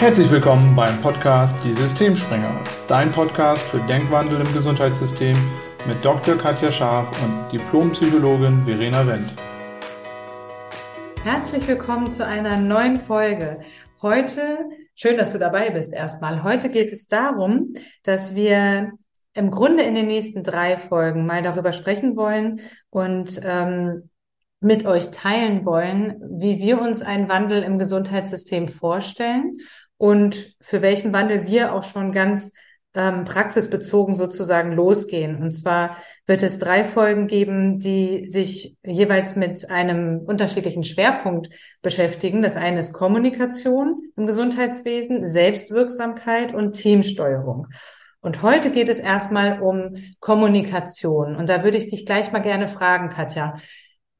Herzlich willkommen beim Podcast Die Systemspringer, dein Podcast für Denkwandel im Gesundheitssystem mit Dr. Katja Scharf und Diplompsychologin Verena Wendt. Herzlich willkommen zu einer neuen Folge. Heute, schön, dass du dabei bist erstmal. Heute geht es darum, dass wir im Grunde in den nächsten drei Folgen mal darüber sprechen wollen und ähm, mit euch teilen wollen, wie wir uns einen Wandel im Gesundheitssystem vorstellen und für welchen Wandel wir auch schon ganz ähm, praxisbezogen sozusagen losgehen. Und zwar wird es drei Folgen geben, die sich jeweils mit einem unterschiedlichen Schwerpunkt beschäftigen. Das eine ist Kommunikation im Gesundheitswesen, Selbstwirksamkeit und Teamsteuerung. Und heute geht es erstmal um Kommunikation. Und da würde ich dich gleich mal gerne fragen, Katja.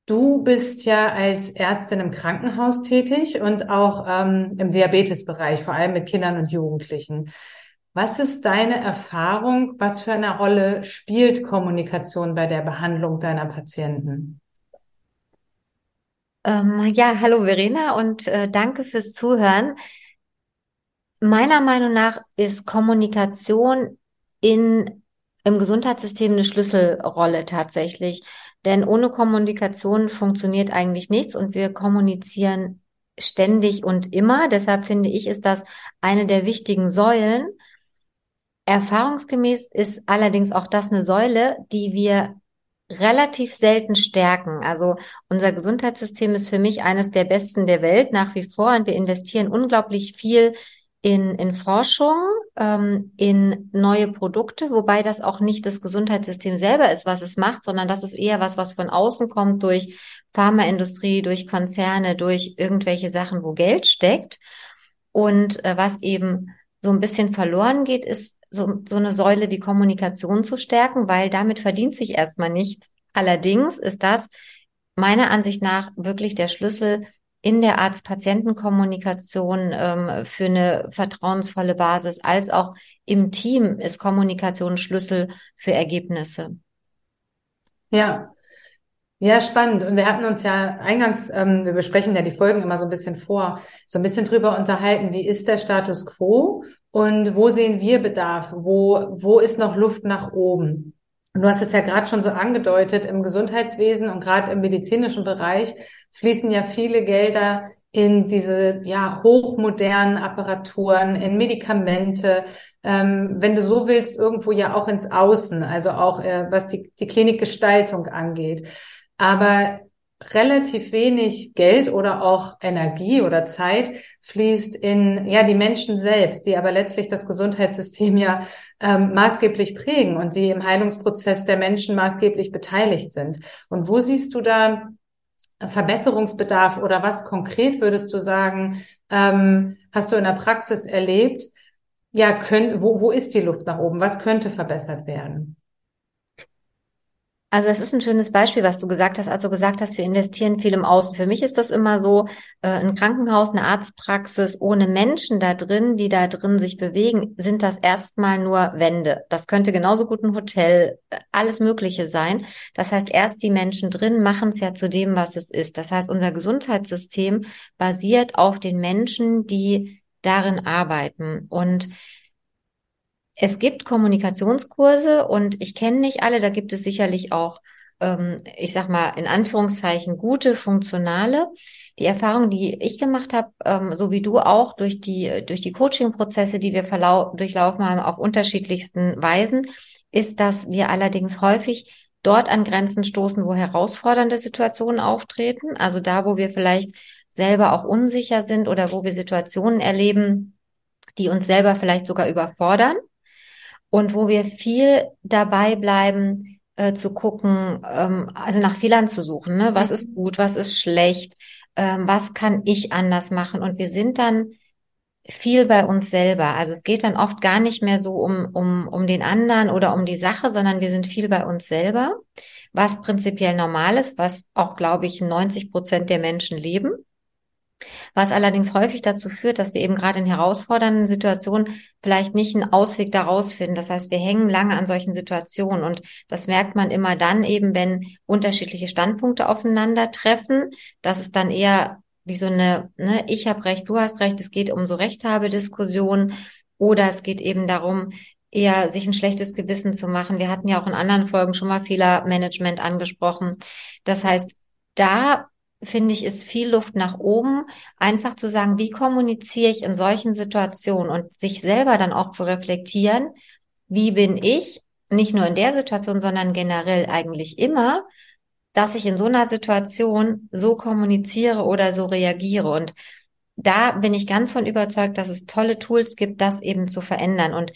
Du bist ja als Ärztin im Krankenhaus tätig und auch ähm, im Diabetesbereich, vor allem mit Kindern und Jugendlichen. Was ist deine Erfahrung? Was für eine Rolle spielt Kommunikation bei der Behandlung deiner Patienten? Ähm, ja, hallo Verena und äh, danke fürs Zuhören. Meiner Meinung nach ist Kommunikation in, im Gesundheitssystem eine Schlüsselrolle tatsächlich. Denn ohne Kommunikation funktioniert eigentlich nichts und wir kommunizieren ständig und immer. Deshalb finde ich, ist das eine der wichtigen Säulen. Erfahrungsgemäß ist allerdings auch das eine Säule, die wir relativ selten stärken. Also unser Gesundheitssystem ist für mich eines der besten der Welt nach wie vor und wir investieren unglaublich viel in, in Forschung, ähm, in neue Produkte, wobei das auch nicht das Gesundheitssystem selber ist, was es macht, sondern das ist eher was, was von außen kommt durch Pharmaindustrie, durch Konzerne, durch irgendwelche Sachen, wo Geld steckt. Und äh, was eben so ein bisschen verloren geht, ist so, so eine Säule wie Kommunikation zu stärken, weil damit verdient sich erstmal nichts. Allerdings ist das meiner Ansicht nach wirklich der Schlüssel in der Arzt-Patienten-Kommunikation ähm, für eine vertrauensvolle Basis, als auch im Team ist Kommunikation Schlüssel für Ergebnisse. Ja, ja, spannend. Und wir hatten uns ja eingangs, ähm, wir besprechen ja die Folgen immer so ein bisschen vor, so ein bisschen drüber unterhalten, wie ist der Status quo und wo sehen wir Bedarf, wo, wo ist noch Luft nach oben. Du hast es ja gerade schon so angedeutet, im Gesundheitswesen und gerade im medizinischen Bereich fließen ja viele Gelder in diese ja hochmodernen Apparaturen, in Medikamente, ähm, wenn du so willst, irgendwo ja auch ins Außen, also auch äh, was die, die Klinikgestaltung angeht. Aber relativ wenig Geld oder auch Energie oder Zeit fließt in ja die Menschen selbst, die aber letztlich das Gesundheitssystem ja ähm, maßgeblich prägen und die im Heilungsprozess der Menschen maßgeblich beteiligt sind. Und wo siehst du da Verbesserungsbedarf oder was konkret würdest du sagen, ähm, hast du in der Praxis erlebt? Ja, können, wo, wo ist die Luft nach oben? Was könnte verbessert werden? Also es ist ein schönes Beispiel, was du gesagt hast, als du gesagt hast, wir investieren viel im Außen. Für mich ist das immer so, äh, ein Krankenhaus, eine Arztpraxis ohne Menschen da drin, die da drin sich bewegen, sind das erstmal nur Wände. Das könnte genauso gut ein Hotel, äh, alles Mögliche sein. Das heißt, erst die Menschen drin machen es ja zu dem, was es ist. Das heißt, unser Gesundheitssystem basiert auf den Menschen, die darin arbeiten. Und es gibt Kommunikationskurse und ich kenne nicht alle, da gibt es sicherlich auch, ähm, ich sag mal, in Anführungszeichen gute, funktionale. Die Erfahrung, die ich gemacht habe, ähm, so wie du auch, durch die, durch die Coaching-Prozesse, die wir durchlaufen haben, auf unterschiedlichsten Weisen, ist, dass wir allerdings häufig dort an Grenzen stoßen, wo herausfordernde Situationen auftreten. Also da, wo wir vielleicht selber auch unsicher sind oder wo wir Situationen erleben, die uns selber vielleicht sogar überfordern und wo wir viel dabei bleiben, äh, zu gucken, ähm, also nach Fehlern zu suchen. Ne? Was ist mhm. gut, was ist schlecht, ähm, was kann ich anders machen? Und wir sind dann viel bei uns selber. Also es geht dann oft gar nicht mehr so um, um, um den anderen oder um die Sache, sondern wir sind viel bei uns selber, was prinzipiell normal ist, was auch, glaube ich, 90 Prozent der Menschen leben. Was allerdings häufig dazu führt, dass wir eben gerade in herausfordernden Situationen vielleicht nicht einen Ausweg daraus finden. Das heißt, wir hängen lange an solchen Situationen und das merkt man immer dann eben, wenn unterschiedliche Standpunkte aufeinandertreffen, dass es dann eher wie so eine, ne, ich habe recht, du hast recht, es geht um so Rechthabe-Diskussion oder es geht eben darum, eher sich ein schlechtes Gewissen zu machen. Wir hatten ja auch in anderen Folgen schon mal Fehlermanagement angesprochen. Das heißt, da finde ich, ist viel Luft nach oben, einfach zu sagen, wie kommuniziere ich in solchen Situationen und sich selber dann auch zu reflektieren, wie bin ich, nicht nur in der Situation, sondern generell eigentlich immer, dass ich in so einer Situation so kommuniziere oder so reagiere. Und da bin ich ganz von überzeugt, dass es tolle Tools gibt, das eben zu verändern. Und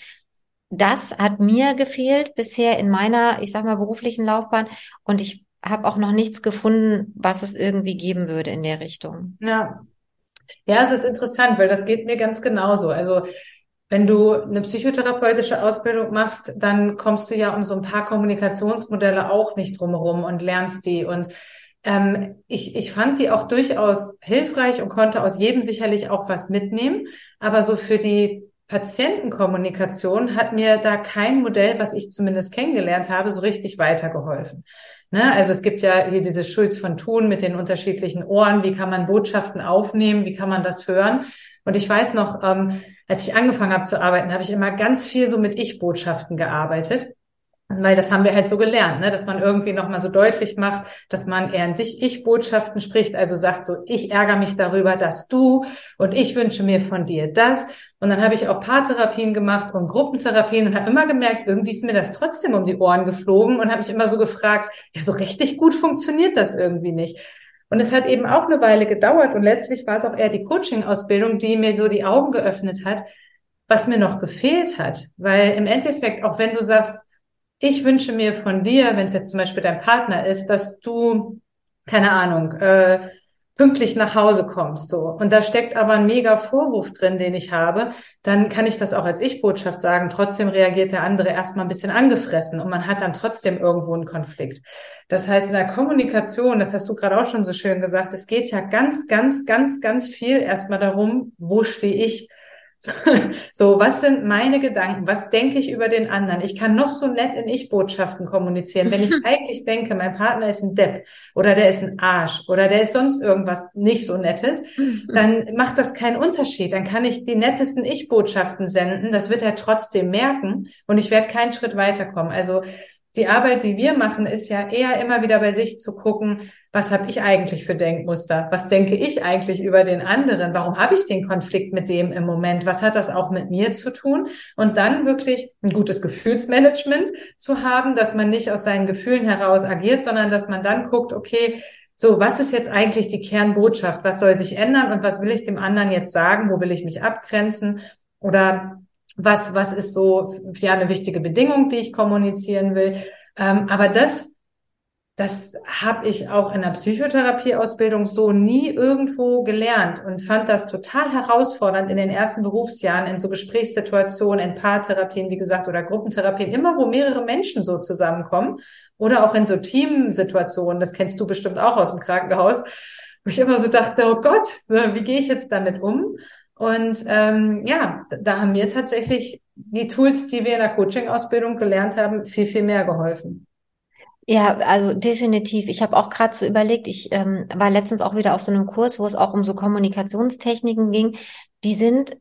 das hat mir gefehlt bisher in meiner, ich sag mal, beruflichen Laufbahn. Und ich habe auch noch nichts gefunden, was es irgendwie geben würde in der Richtung. Ja. Ja, es ist interessant, weil das geht mir ganz genauso. Also wenn du eine psychotherapeutische Ausbildung machst, dann kommst du ja um so ein paar Kommunikationsmodelle auch nicht drumherum und lernst die. Und ähm, ich, ich fand die auch durchaus hilfreich und konnte aus jedem sicherlich auch was mitnehmen. Aber so für die Patientenkommunikation hat mir da kein Modell, was ich zumindest kennengelernt habe, so richtig weitergeholfen. Ne? Also es gibt ja hier diese Schulz von Thun mit den unterschiedlichen Ohren. Wie kann man Botschaften aufnehmen? Wie kann man das hören? Und ich weiß noch, ähm, als ich angefangen habe zu arbeiten, habe ich immer ganz viel so mit Ich-Botschaften gearbeitet. Weil das haben wir halt so gelernt, ne? dass man irgendwie nochmal so deutlich macht, dass man eher in dich Ich-Botschaften spricht, also sagt so, ich ärgere mich darüber, dass du und ich wünsche mir von dir das. Und dann habe ich auch Paartherapien gemacht und Gruppentherapien und habe immer gemerkt, irgendwie ist mir das trotzdem um die Ohren geflogen und habe mich immer so gefragt, ja, so richtig gut funktioniert das irgendwie nicht. Und es hat eben auch eine Weile gedauert und letztlich war es auch eher die Coaching-Ausbildung, die mir so die Augen geöffnet hat, was mir noch gefehlt hat. Weil im Endeffekt, auch wenn du sagst, ich wünsche mir von dir, wenn es jetzt zum Beispiel dein Partner ist, dass du, keine Ahnung, äh, pünktlich nach Hause kommst, so. Und da steckt aber ein mega Vorwurf drin, den ich habe, dann kann ich das auch als Ich-Botschaft sagen. Trotzdem reagiert der andere erstmal ein bisschen angefressen und man hat dann trotzdem irgendwo einen Konflikt. Das heißt, in der Kommunikation, das hast du gerade auch schon so schön gesagt, es geht ja ganz, ganz, ganz, ganz viel erstmal darum, wo stehe ich? So, was sind meine Gedanken? Was denke ich über den anderen? Ich kann noch so nett in Ich-Botschaften kommunizieren. Wenn ich eigentlich denke, mein Partner ist ein Depp oder der ist ein Arsch oder der ist sonst irgendwas nicht so Nettes, dann macht das keinen Unterschied. Dann kann ich die nettesten Ich-Botschaften senden. Das wird er trotzdem merken und ich werde keinen Schritt weiterkommen. Also die Arbeit, die wir machen, ist ja eher immer wieder bei sich zu gucken, was habe ich eigentlich für Denkmuster? Was denke ich eigentlich über den anderen? Warum habe ich den Konflikt mit dem im Moment? Was hat das auch mit mir zu tun? Und dann wirklich ein gutes Gefühlsmanagement zu haben, dass man nicht aus seinen Gefühlen heraus agiert, sondern dass man dann guckt, okay, so, was ist jetzt eigentlich die Kernbotschaft? Was soll sich ändern und was will ich dem anderen jetzt sagen? Wo will ich mich abgrenzen? Oder was, was ist so ja eine wichtige Bedingung, die ich kommunizieren will. Ähm, aber das, das habe ich auch in der Psychotherapieausbildung so nie irgendwo gelernt und fand das total herausfordernd in den ersten Berufsjahren in so Gesprächssituationen, in Paartherapien, wie gesagt, oder Gruppentherapien, immer wo mehrere Menschen so zusammenkommen oder auch in so Teamsituationen, das kennst du bestimmt auch aus dem Krankenhaus, wo ich immer so dachte, oh Gott, wie gehe ich jetzt damit um? Und ähm, ja, da haben mir tatsächlich die Tools, die wir in der Coaching-Ausbildung gelernt haben, viel, viel mehr geholfen. Ja, also definitiv. Ich habe auch gerade so überlegt, ich ähm, war letztens auch wieder auf so einem Kurs, wo es auch um so Kommunikationstechniken ging. Die sind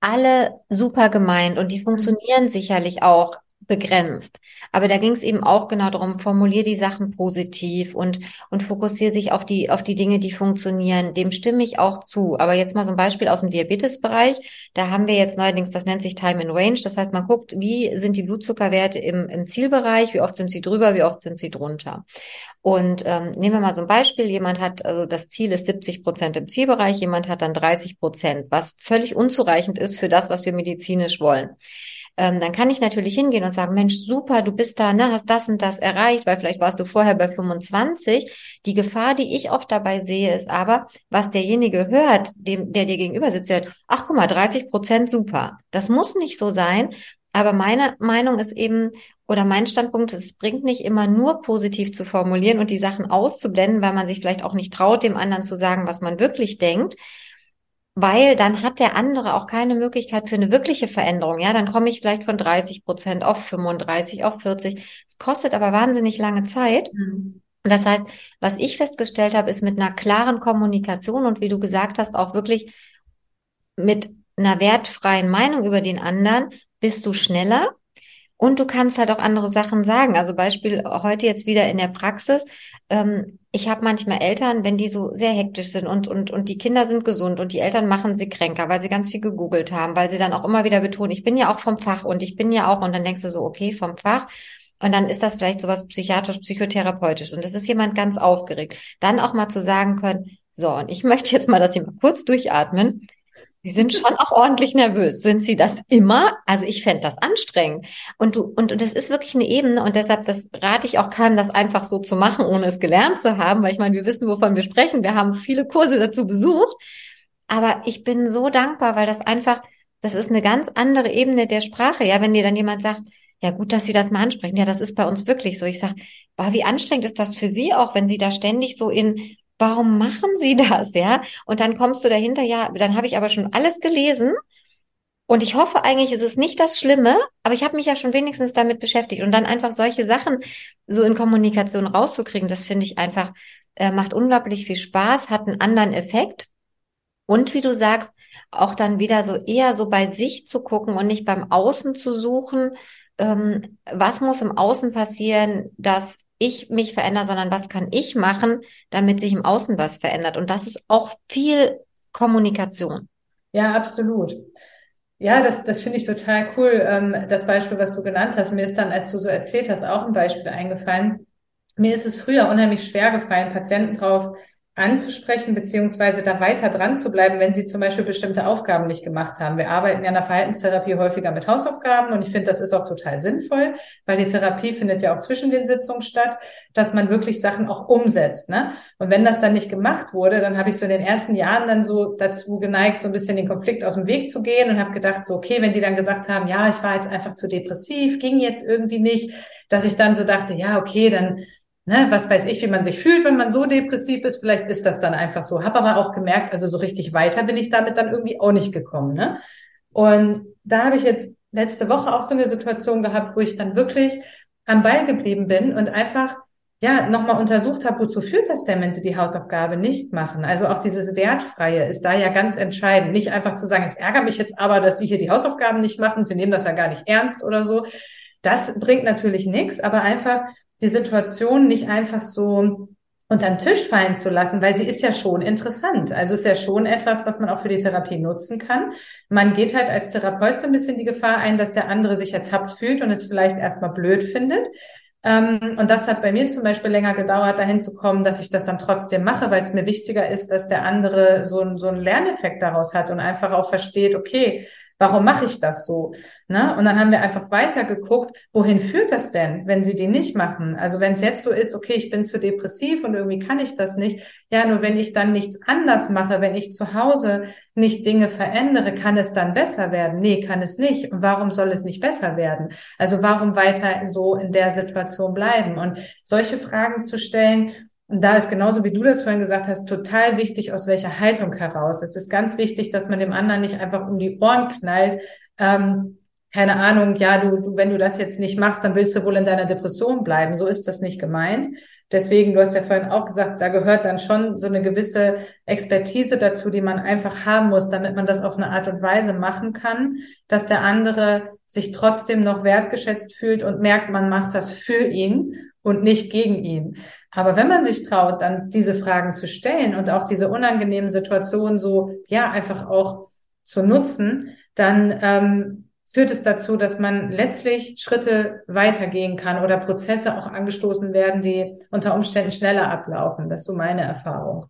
alle super gemeint und die mhm. funktionieren sicherlich auch begrenzt. Aber da ging es eben auch genau darum, formulier die Sachen positiv und, und fokussiere sich auf die, auf die Dinge, die funktionieren. Dem stimme ich auch zu. Aber jetzt mal so ein Beispiel aus dem Diabetesbereich. Da haben wir jetzt neuerdings, das nennt sich Time in Range. Das heißt, man guckt, wie sind die Blutzuckerwerte im, im Zielbereich, wie oft sind sie drüber, wie oft sind sie drunter. Und ähm, nehmen wir mal so ein Beispiel. Jemand hat, also das Ziel ist 70 Prozent im Zielbereich, jemand hat dann 30 Prozent, was völlig unzureichend ist für das, was wir medizinisch wollen ähm, dann kann ich natürlich hingehen und sagen, Mensch, super, du bist da, ne, hast das und das erreicht, weil vielleicht warst du vorher bei 25. Die Gefahr, die ich oft dabei sehe, ist aber, was derjenige hört, dem, der dir gegenüber sitzt, hört, ach guck mal, 30 Prozent super. Das muss nicht so sein, aber meine Meinung ist eben, oder mein Standpunkt, es bringt nicht immer nur positiv zu formulieren und die Sachen auszublenden, weil man sich vielleicht auch nicht traut, dem anderen zu sagen, was man wirklich denkt, weil dann hat der andere auch keine Möglichkeit für eine wirkliche Veränderung. Ja, dann komme ich vielleicht von 30 Prozent auf 35, auf 40. Es kostet aber wahnsinnig lange Zeit. Mhm. Und das heißt, was ich festgestellt habe, ist mit einer klaren Kommunikation und wie du gesagt hast, auch wirklich mit einer wertfreien Meinung über den anderen, bist du schneller und du kannst halt auch andere Sachen sagen. Also Beispiel heute jetzt wieder in der Praxis. Ähm, ich habe manchmal Eltern, wenn die so sehr hektisch sind und, und, und die Kinder sind gesund und die Eltern machen sie kränker, weil sie ganz viel gegoogelt haben, weil sie dann auch immer wieder betonen, ich bin ja auch vom Fach und ich bin ja auch, und dann denkst du so, okay, vom Fach. Und dann ist das vielleicht sowas psychiatrisch, psychotherapeutisch. Und das ist jemand ganz aufgeregt. Dann auch mal zu sagen können, so, und ich möchte jetzt mal, dass Sie mal kurz durchatmen. Sie sind schon auch ordentlich nervös. Sind Sie das immer? Also ich fände das anstrengend. Und du, und, und das ist wirklich eine Ebene und deshalb, das rate ich auch keinem, das einfach so zu machen, ohne es gelernt zu haben, weil ich meine, wir wissen, wovon wir sprechen. Wir haben viele Kurse dazu besucht. Aber ich bin so dankbar, weil das einfach, das ist eine ganz andere Ebene der Sprache. Ja, wenn dir dann jemand sagt, ja, gut, dass Sie das mal ansprechen. Ja, das ist bei uns wirklich so. Ich sage, wie anstrengend ist das für Sie auch, wenn Sie da ständig so in warum machen Sie das, ja? Und dann kommst du dahinter, ja, dann habe ich aber schon alles gelesen. Und ich hoffe eigentlich, ist es nicht das Schlimme, aber ich habe mich ja schon wenigstens damit beschäftigt. Und dann einfach solche Sachen so in Kommunikation rauszukriegen, das finde ich einfach, äh, macht unglaublich viel Spaß, hat einen anderen Effekt. Und wie du sagst, auch dann wieder so eher so bei sich zu gucken und nicht beim Außen zu suchen, ähm, was muss im Außen passieren, dass ich mich verändere, sondern was kann ich machen, damit sich im Außen was verändert. Und das ist auch viel Kommunikation. Ja, absolut. Ja, das, das finde ich total cool. Ähm, das Beispiel, was du genannt hast, mir ist dann, als du so erzählt hast, auch ein Beispiel eingefallen. Mir ist es früher unheimlich schwer gefallen, Patienten drauf anzusprechen, beziehungsweise da weiter dran zu bleiben, wenn sie zum Beispiel bestimmte Aufgaben nicht gemacht haben. Wir arbeiten ja in der Verhaltenstherapie häufiger mit Hausaufgaben und ich finde, das ist auch total sinnvoll, weil die Therapie findet ja auch zwischen den Sitzungen statt, dass man wirklich Sachen auch umsetzt. Ne? Und wenn das dann nicht gemacht wurde, dann habe ich so in den ersten Jahren dann so dazu geneigt, so ein bisschen den Konflikt aus dem Weg zu gehen und habe gedacht, so, okay, wenn die dann gesagt haben, ja, ich war jetzt einfach zu depressiv, ging jetzt irgendwie nicht, dass ich dann so dachte, ja, okay, dann ne, was weiß ich, wie man sich fühlt, wenn man so depressiv ist, vielleicht ist das dann einfach so. Hab aber auch gemerkt, also so richtig weiter bin ich damit dann irgendwie auch nicht gekommen. Ne? Und da habe ich jetzt letzte Woche auch so eine Situation gehabt, wo ich dann wirklich am Ball geblieben bin und einfach ja nochmal untersucht habe, wozu führt das denn, wenn sie die Hausaufgabe nicht machen? Also auch dieses Wertfreie ist da ja ganz entscheidend. Nicht einfach zu sagen, es ärgert mich jetzt aber, dass sie hier die Hausaufgaben nicht machen, sie nehmen das ja gar nicht ernst oder so. Das bringt natürlich nichts, aber einfach die Situation nicht einfach so unter den Tisch fallen zu lassen, weil sie ist ja schon interessant. Also ist ja schon etwas, was man auch für die Therapie nutzen kann. Man geht halt als Therapeut so ein bisschen die Gefahr ein, dass der andere sich ertappt fühlt und es vielleicht erstmal blöd findet. Ähm, und das hat bei mir zum Beispiel länger gedauert, dahin zu kommen, dass ich das dann trotzdem mache, weil es mir wichtiger ist, dass der andere so, so einen Lerneffekt daraus hat und einfach auch versteht, okay, Warum mache ich das so? Ne? Und dann haben wir einfach weiter geguckt, wohin führt das denn, wenn sie die nicht machen? Also wenn es jetzt so ist, okay, ich bin zu depressiv und irgendwie kann ich das nicht. Ja, nur wenn ich dann nichts anders mache, wenn ich zu Hause nicht Dinge verändere, kann es dann besser werden? Nee, kann es nicht. Und warum soll es nicht besser werden? Also warum weiter so in der Situation bleiben? Und solche Fragen zu stellen, da ist genauso wie du das vorhin gesagt hast, total wichtig, aus welcher Haltung heraus. Es ist ganz wichtig, dass man dem anderen nicht einfach um die Ohren knallt. Ähm, keine Ahnung, ja, du, du, wenn du das jetzt nicht machst, dann willst du wohl in deiner Depression bleiben. So ist das nicht gemeint. Deswegen, du hast ja vorhin auch gesagt, da gehört dann schon so eine gewisse Expertise dazu, die man einfach haben muss, damit man das auf eine Art und Weise machen kann, dass der andere sich trotzdem noch wertgeschätzt fühlt und merkt, man macht das für ihn und nicht gegen ihn. Aber wenn man sich traut, dann diese Fragen zu stellen und auch diese unangenehmen Situationen so, ja, einfach auch zu nutzen, dann ähm, führt es dazu, dass man letztlich Schritte weitergehen kann oder Prozesse auch angestoßen werden, die unter Umständen schneller ablaufen. Das ist so meine Erfahrung.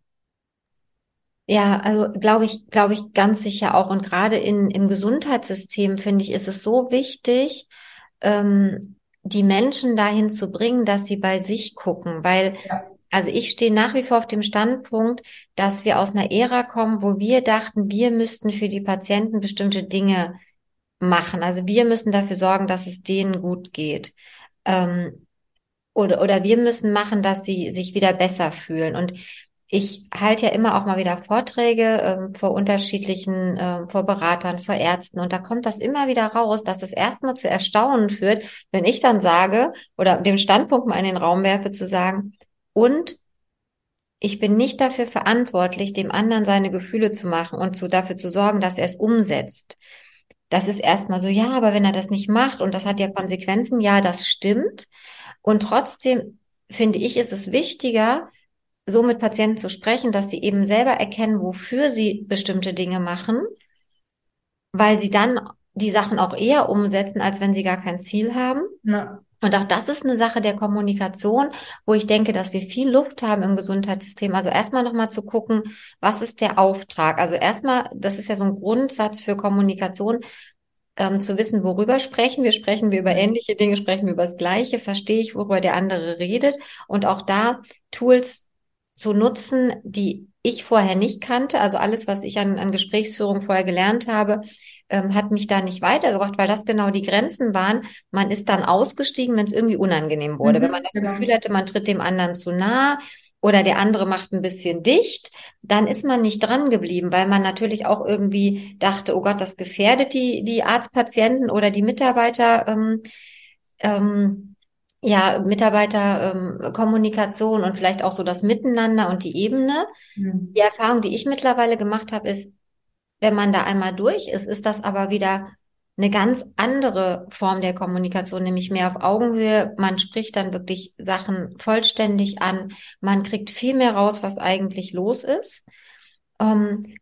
Ja, also glaube ich, glaube ich ganz sicher auch. Und gerade in, im Gesundheitssystem finde ich, ist es so wichtig, ähm, die Menschen dahin zu bringen, dass sie bei sich gucken, weil ja. also ich stehe nach wie vor auf dem Standpunkt, dass wir aus einer Ära kommen, wo wir dachten, wir müssten für die Patienten bestimmte Dinge machen. Also wir müssen dafür sorgen, dass es denen gut geht. Ähm, oder, oder wir müssen machen, dass sie sich wieder besser fühlen. Und ich halte ja immer auch mal wieder Vorträge äh, vor unterschiedlichen, äh, vor Beratern, vor Ärzten und da kommt das immer wieder raus, dass es erstmal zu Erstaunen führt, wenn ich dann sage oder den Standpunkt mal in den Raum werfe, zu sagen, Und ich bin nicht dafür verantwortlich, dem anderen seine Gefühle zu machen und zu, dafür zu sorgen, dass er es umsetzt. Das ist erstmal so, ja, aber wenn er das nicht macht und das hat ja Konsequenzen, ja, das stimmt. Und trotzdem finde ich, ist es wichtiger, so mit Patienten zu sprechen, dass sie eben selber erkennen, wofür sie bestimmte Dinge machen, weil sie dann die Sachen auch eher umsetzen, als wenn sie gar kein Ziel haben. Ja. Und auch das ist eine Sache der Kommunikation, wo ich denke, dass wir viel Luft haben im Gesundheitssystem. Also erstmal nochmal zu gucken, was ist der Auftrag? Also erstmal, das ist ja so ein Grundsatz für Kommunikation, ähm, zu wissen, worüber sprechen wir. Sprechen wir über ähnliche Dinge, sprechen wir über das Gleiche, verstehe ich, worüber der andere redet. Und auch da Tools zu nutzen, die ich vorher nicht kannte. Also alles, was ich an, an Gesprächsführung vorher gelernt habe, ähm, hat mich da nicht weitergebracht, weil das genau die Grenzen waren. Man ist dann ausgestiegen, wenn es irgendwie unangenehm wurde. Mhm, wenn man das genau. Gefühl hatte, man tritt dem anderen zu nah oder der andere macht ein bisschen dicht, dann ist man nicht dran geblieben, weil man natürlich auch irgendwie dachte, oh Gott, das gefährdet die, die Arztpatienten oder die Mitarbeiter. Ähm, ähm, ja, Mitarbeiterkommunikation ähm, und vielleicht auch so das Miteinander und die Ebene. Mhm. Die Erfahrung, die ich mittlerweile gemacht habe, ist, wenn man da einmal durch ist, ist das aber wieder eine ganz andere Form der Kommunikation, nämlich mehr auf Augenhöhe. Man spricht dann wirklich Sachen vollständig an. Man kriegt viel mehr raus, was eigentlich los ist. Ähm,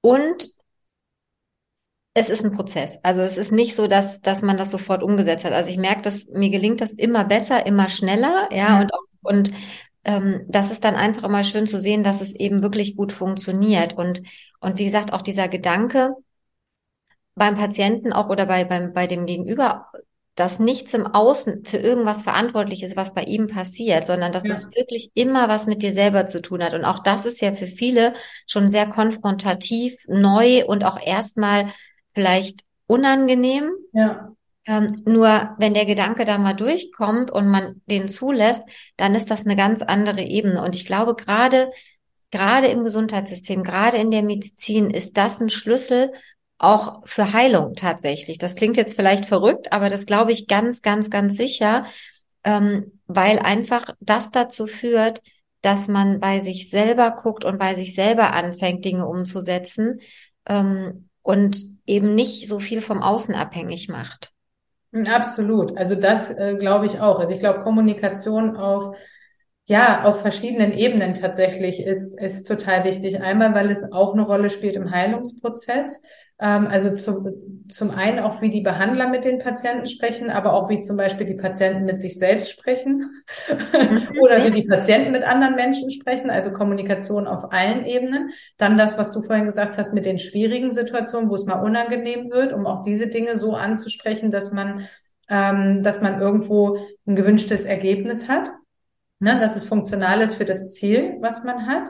und es ist ein Prozess. Also es ist nicht so, dass, dass man das sofort umgesetzt hat. Also ich merke, dass mir gelingt das immer besser, immer schneller, ja, mhm. und, und ähm, das ist dann einfach immer schön zu sehen, dass es eben wirklich gut funktioniert. Und, und wie gesagt, auch dieser Gedanke beim Patienten auch oder bei, beim, bei dem Gegenüber, dass nichts im Außen für irgendwas verantwortlich ist, was bei ihm passiert, sondern dass ja. das wirklich immer was mit dir selber zu tun hat. Und auch das ist ja für viele schon sehr konfrontativ, neu und auch erstmal vielleicht unangenehm. Ja. Ähm, nur wenn der Gedanke da mal durchkommt und man den zulässt, dann ist das eine ganz andere Ebene. Und ich glaube, gerade, gerade im Gesundheitssystem, gerade in der Medizin ist das ein Schlüssel auch für Heilung tatsächlich. Das klingt jetzt vielleicht verrückt, aber das glaube ich ganz, ganz, ganz sicher, ähm, weil einfach das dazu führt, dass man bei sich selber guckt und bei sich selber anfängt, Dinge umzusetzen ähm, und eben nicht so viel vom Außen abhängig macht. Absolut. Also das äh, glaube ich auch. Also ich glaube, Kommunikation auf ja, auf verschiedenen Ebenen tatsächlich ist, ist total wichtig. Einmal, weil es auch eine Rolle spielt im Heilungsprozess. Ähm, also zum, zum einen auch, wie die Behandler mit den Patienten sprechen, aber auch wie zum Beispiel die Patienten mit sich selbst sprechen mhm. oder wie die Patienten mit anderen Menschen sprechen, also Kommunikation auf allen Ebenen. Dann das, was du vorhin gesagt hast mit den schwierigen Situationen, wo es mal unangenehm wird, um auch diese Dinge so anzusprechen, dass man, ähm, dass man irgendwo ein gewünschtes Ergebnis hat, ne, dass es funktional ist für das Ziel, was man hat.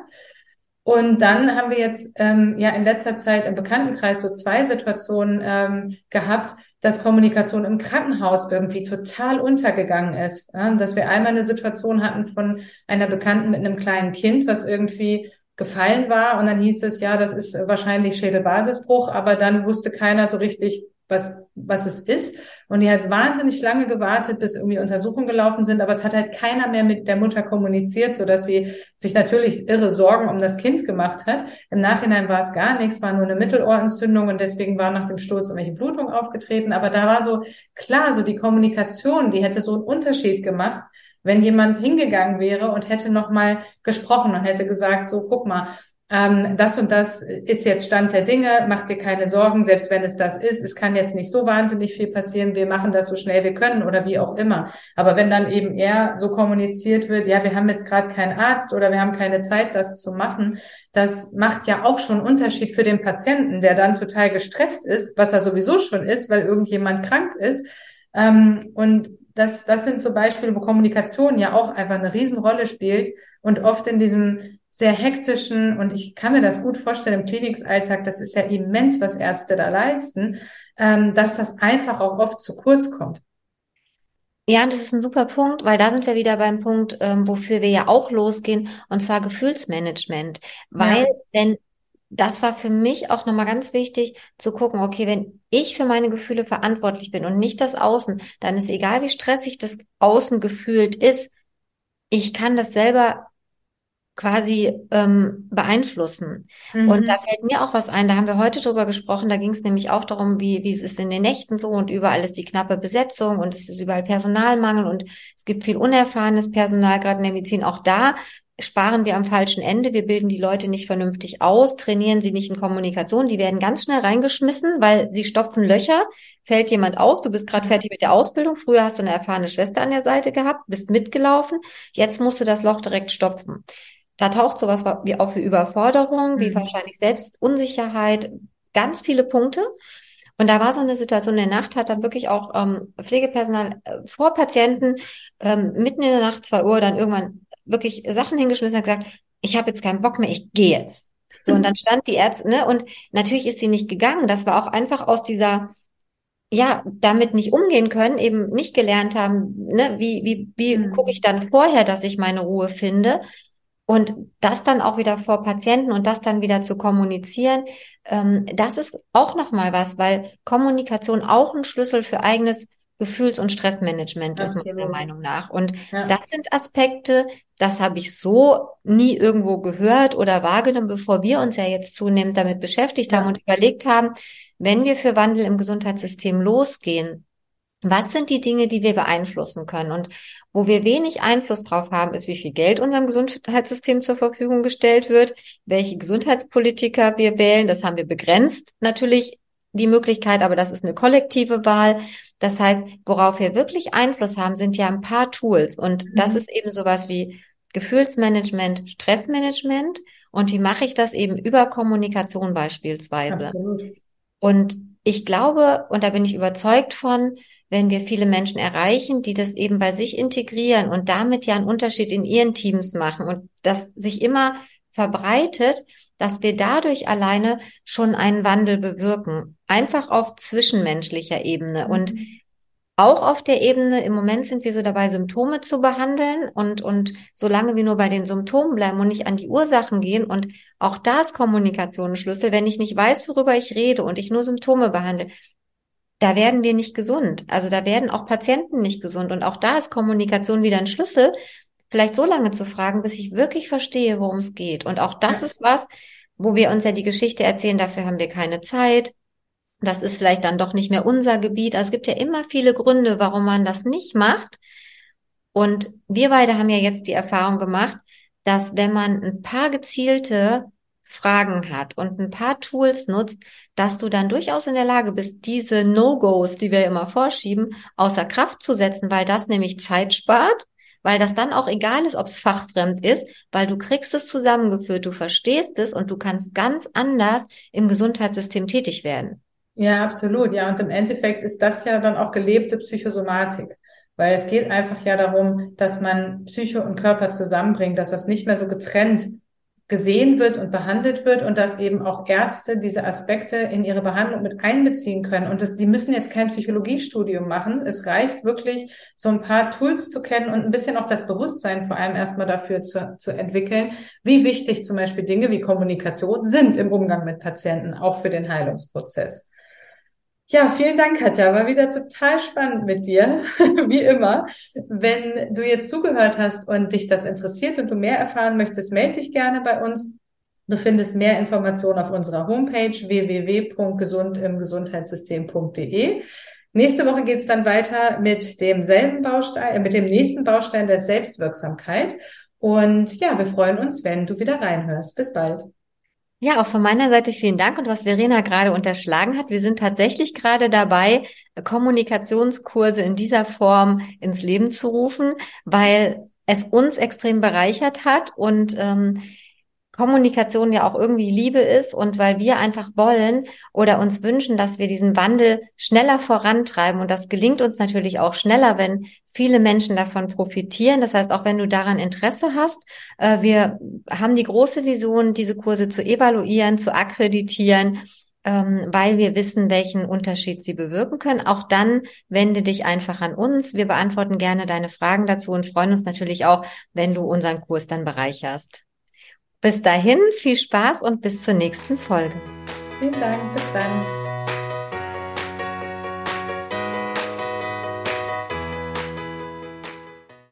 Und dann haben wir jetzt ähm, ja in letzter Zeit im Bekanntenkreis so zwei Situationen ähm, gehabt, dass Kommunikation im Krankenhaus irgendwie total untergegangen ist. Ja? Dass wir einmal eine Situation hatten von einer Bekannten mit einem kleinen Kind, was irgendwie gefallen war und dann hieß es, ja, das ist wahrscheinlich Schädelbasisbruch, aber dann wusste keiner so richtig, was, was es ist. Und die hat wahnsinnig lange gewartet, bis irgendwie Untersuchungen gelaufen sind, aber es hat halt keiner mehr mit der Mutter kommuniziert, so dass sie sich natürlich irre Sorgen um das Kind gemacht hat. Im Nachhinein war es gar nichts, war nur eine Mittelohrentzündung und deswegen war nach dem Sturz irgendwelche Blutung aufgetreten. Aber da war so klar, so die Kommunikation, die hätte so einen Unterschied gemacht, wenn jemand hingegangen wäre und hätte nochmal gesprochen und hätte gesagt, so guck mal, ähm, das und das ist jetzt Stand der Dinge, mach dir keine Sorgen, selbst wenn es das ist, es kann jetzt nicht so wahnsinnig viel passieren, wir machen das so schnell wir können oder wie auch immer. Aber wenn dann eben eher so kommuniziert wird, ja, wir haben jetzt gerade keinen Arzt oder wir haben keine Zeit, das zu machen, das macht ja auch schon Unterschied für den Patienten, der dann total gestresst ist, was er sowieso schon ist, weil irgendjemand krank ist. Ähm, und das, das sind so Beispiele, wo Kommunikation ja auch einfach eine Riesenrolle spielt und oft in diesem sehr hektischen und ich kann mir das gut vorstellen im Klinikalltag, das ist ja immens, was Ärzte da leisten, ähm, dass das einfach auch oft zu kurz kommt. Ja, und das ist ein super Punkt, weil da sind wir wieder beim Punkt, ähm, wofür wir ja auch losgehen, und zwar Gefühlsmanagement. Weil, ja. wenn, das war für mich auch nochmal ganz wichtig zu gucken, okay, wenn ich für meine Gefühle verantwortlich bin und nicht das Außen, dann ist egal, wie stressig das Außen gefühlt ist, ich kann das selber quasi ähm, beeinflussen. Mhm. Und da fällt mir auch was ein, da haben wir heute drüber gesprochen, da ging es nämlich auch darum, wie, wie es ist in den Nächten so und überall ist die knappe Besetzung und es ist überall Personalmangel und es gibt viel unerfahrenes Personal, gerade in der Medizin. Auch da sparen wir am falschen Ende. Wir bilden die Leute nicht vernünftig aus, trainieren sie nicht in Kommunikation. Die werden ganz schnell reingeschmissen, weil sie stopfen Löcher. Fällt jemand aus, du bist gerade fertig mit der Ausbildung. Früher hast du eine erfahrene Schwester an der Seite gehabt, bist mitgelaufen. Jetzt musst du das Loch direkt stopfen. Da taucht sowas wie auf wie Überforderung, mhm. wie wahrscheinlich Selbstunsicherheit, ganz viele Punkte. Und da war so eine Situation in der Nacht, hat dann wirklich auch ähm, Pflegepersonal äh, vor Patienten ähm, mitten in der Nacht, zwei Uhr, dann irgendwann wirklich Sachen hingeschmissen und gesagt, ich habe jetzt keinen Bock mehr, ich gehe jetzt. So, und dann stand die Ärztin, ne, und natürlich ist sie nicht gegangen. Das war auch einfach aus dieser, ja, damit nicht umgehen können, eben nicht gelernt haben, ne, wie, wie, wie mhm. gucke ich dann vorher, dass ich meine Ruhe finde. Und das dann auch wieder vor Patienten und das dann wieder zu kommunizieren, ähm, das ist auch nochmal was, weil Kommunikation auch ein Schlüssel für eigenes Gefühls- und Stressmanagement Absolut. ist meiner Meinung nach. Und ja. das sind Aspekte, das habe ich so nie irgendwo gehört oder wahrgenommen, bevor wir uns ja jetzt zunehmend damit beschäftigt ja. haben und überlegt haben, wenn wir für Wandel im Gesundheitssystem losgehen, was sind die Dinge, die wir beeinflussen können? Und wo wir wenig Einfluss drauf haben, ist, wie viel Geld unserem Gesundheitssystem zur Verfügung gestellt wird, welche Gesundheitspolitiker wir wählen. Das haben wir begrenzt natürlich die Möglichkeit, aber das ist eine kollektive Wahl. Das heißt, worauf wir wirklich Einfluss haben, sind ja ein paar Tools. Und mhm. das ist eben sowas wie Gefühlsmanagement, Stressmanagement. Und wie mache ich das eben über Kommunikation beispielsweise? Absolut. Und ich glaube, und da bin ich überzeugt von, wenn wir viele Menschen erreichen, die das eben bei sich integrieren und damit ja einen Unterschied in ihren Teams machen und das sich immer verbreitet, dass wir dadurch alleine schon einen Wandel bewirken. Einfach auf zwischenmenschlicher Ebene. Mhm. Und auch auf der Ebene, im Moment sind wir so dabei, Symptome zu behandeln und, und solange wir nur bei den Symptomen bleiben und nicht an die Ursachen gehen und auch da ist Kommunikation ein Schlüssel, wenn ich nicht weiß, worüber ich rede und ich nur Symptome behandle, da werden wir nicht gesund. Also da werden auch Patienten nicht gesund und auch da ist Kommunikation wieder ein Schlüssel, vielleicht so lange zu fragen, bis ich wirklich verstehe, worum es geht. Und auch das ist was, wo wir uns ja die Geschichte erzählen, dafür haben wir keine Zeit. Das ist vielleicht dann doch nicht mehr unser Gebiet. Also es gibt ja immer viele Gründe, warum man das nicht macht. Und wir beide haben ja jetzt die Erfahrung gemacht, dass wenn man ein paar gezielte Fragen hat und ein paar Tools nutzt, dass du dann durchaus in der Lage bist, diese No-Gos, die wir immer vorschieben, außer Kraft zu setzen, weil das nämlich Zeit spart weil das dann auch egal ist, ob es fachfremd ist, weil du kriegst es zusammengeführt, du verstehst es und du kannst ganz anders im Gesundheitssystem tätig werden. Ja, absolut. Ja, und im Endeffekt ist das ja dann auch gelebte Psychosomatik. Weil es geht einfach ja darum, dass man Psycho und Körper zusammenbringt, dass das nicht mehr so getrennt gesehen wird und behandelt wird und dass eben auch Ärzte diese Aspekte in ihre Behandlung mit einbeziehen können. Und das, die müssen jetzt kein Psychologiestudium machen. Es reicht wirklich, so ein paar Tools zu kennen und ein bisschen auch das Bewusstsein vor allem erstmal dafür zu, zu entwickeln, wie wichtig zum Beispiel Dinge wie Kommunikation sind im Umgang mit Patienten, auch für den Heilungsprozess. Ja, vielen Dank, Katja. War wieder total spannend mit dir, wie immer. Wenn du jetzt zugehört hast und dich das interessiert und du mehr erfahren möchtest, melde dich gerne bei uns. Du findest mehr Informationen auf unserer Homepage www.gesundimgesundheitssystem.de. Nächste Woche geht's dann weiter mit demselben Baustein, äh, mit dem nächsten Baustein der Selbstwirksamkeit. Und ja, wir freuen uns, wenn du wieder reinhörst. Bis bald. Ja, auch von meiner Seite vielen Dank. Und was Verena gerade unterschlagen hat, wir sind tatsächlich gerade dabei, Kommunikationskurse in dieser Form ins Leben zu rufen, weil es uns extrem bereichert hat und ähm, Kommunikation ja auch irgendwie Liebe ist und weil wir einfach wollen oder uns wünschen, dass wir diesen Wandel schneller vorantreiben. Und das gelingt uns natürlich auch schneller, wenn viele Menschen davon profitieren. Das heißt, auch wenn du daran Interesse hast, äh, wir haben die große Vision, diese Kurse zu evaluieren, zu akkreditieren ähm, weil wir wissen, welchen Unterschied sie bewirken können. Auch dann wende dich einfach an uns. Wir beantworten gerne deine Fragen dazu und freuen uns natürlich auch, wenn du unseren Kurs dann bereicherst. Bis dahin, viel Spaß und bis zur nächsten Folge. Vielen Dank, bis dann.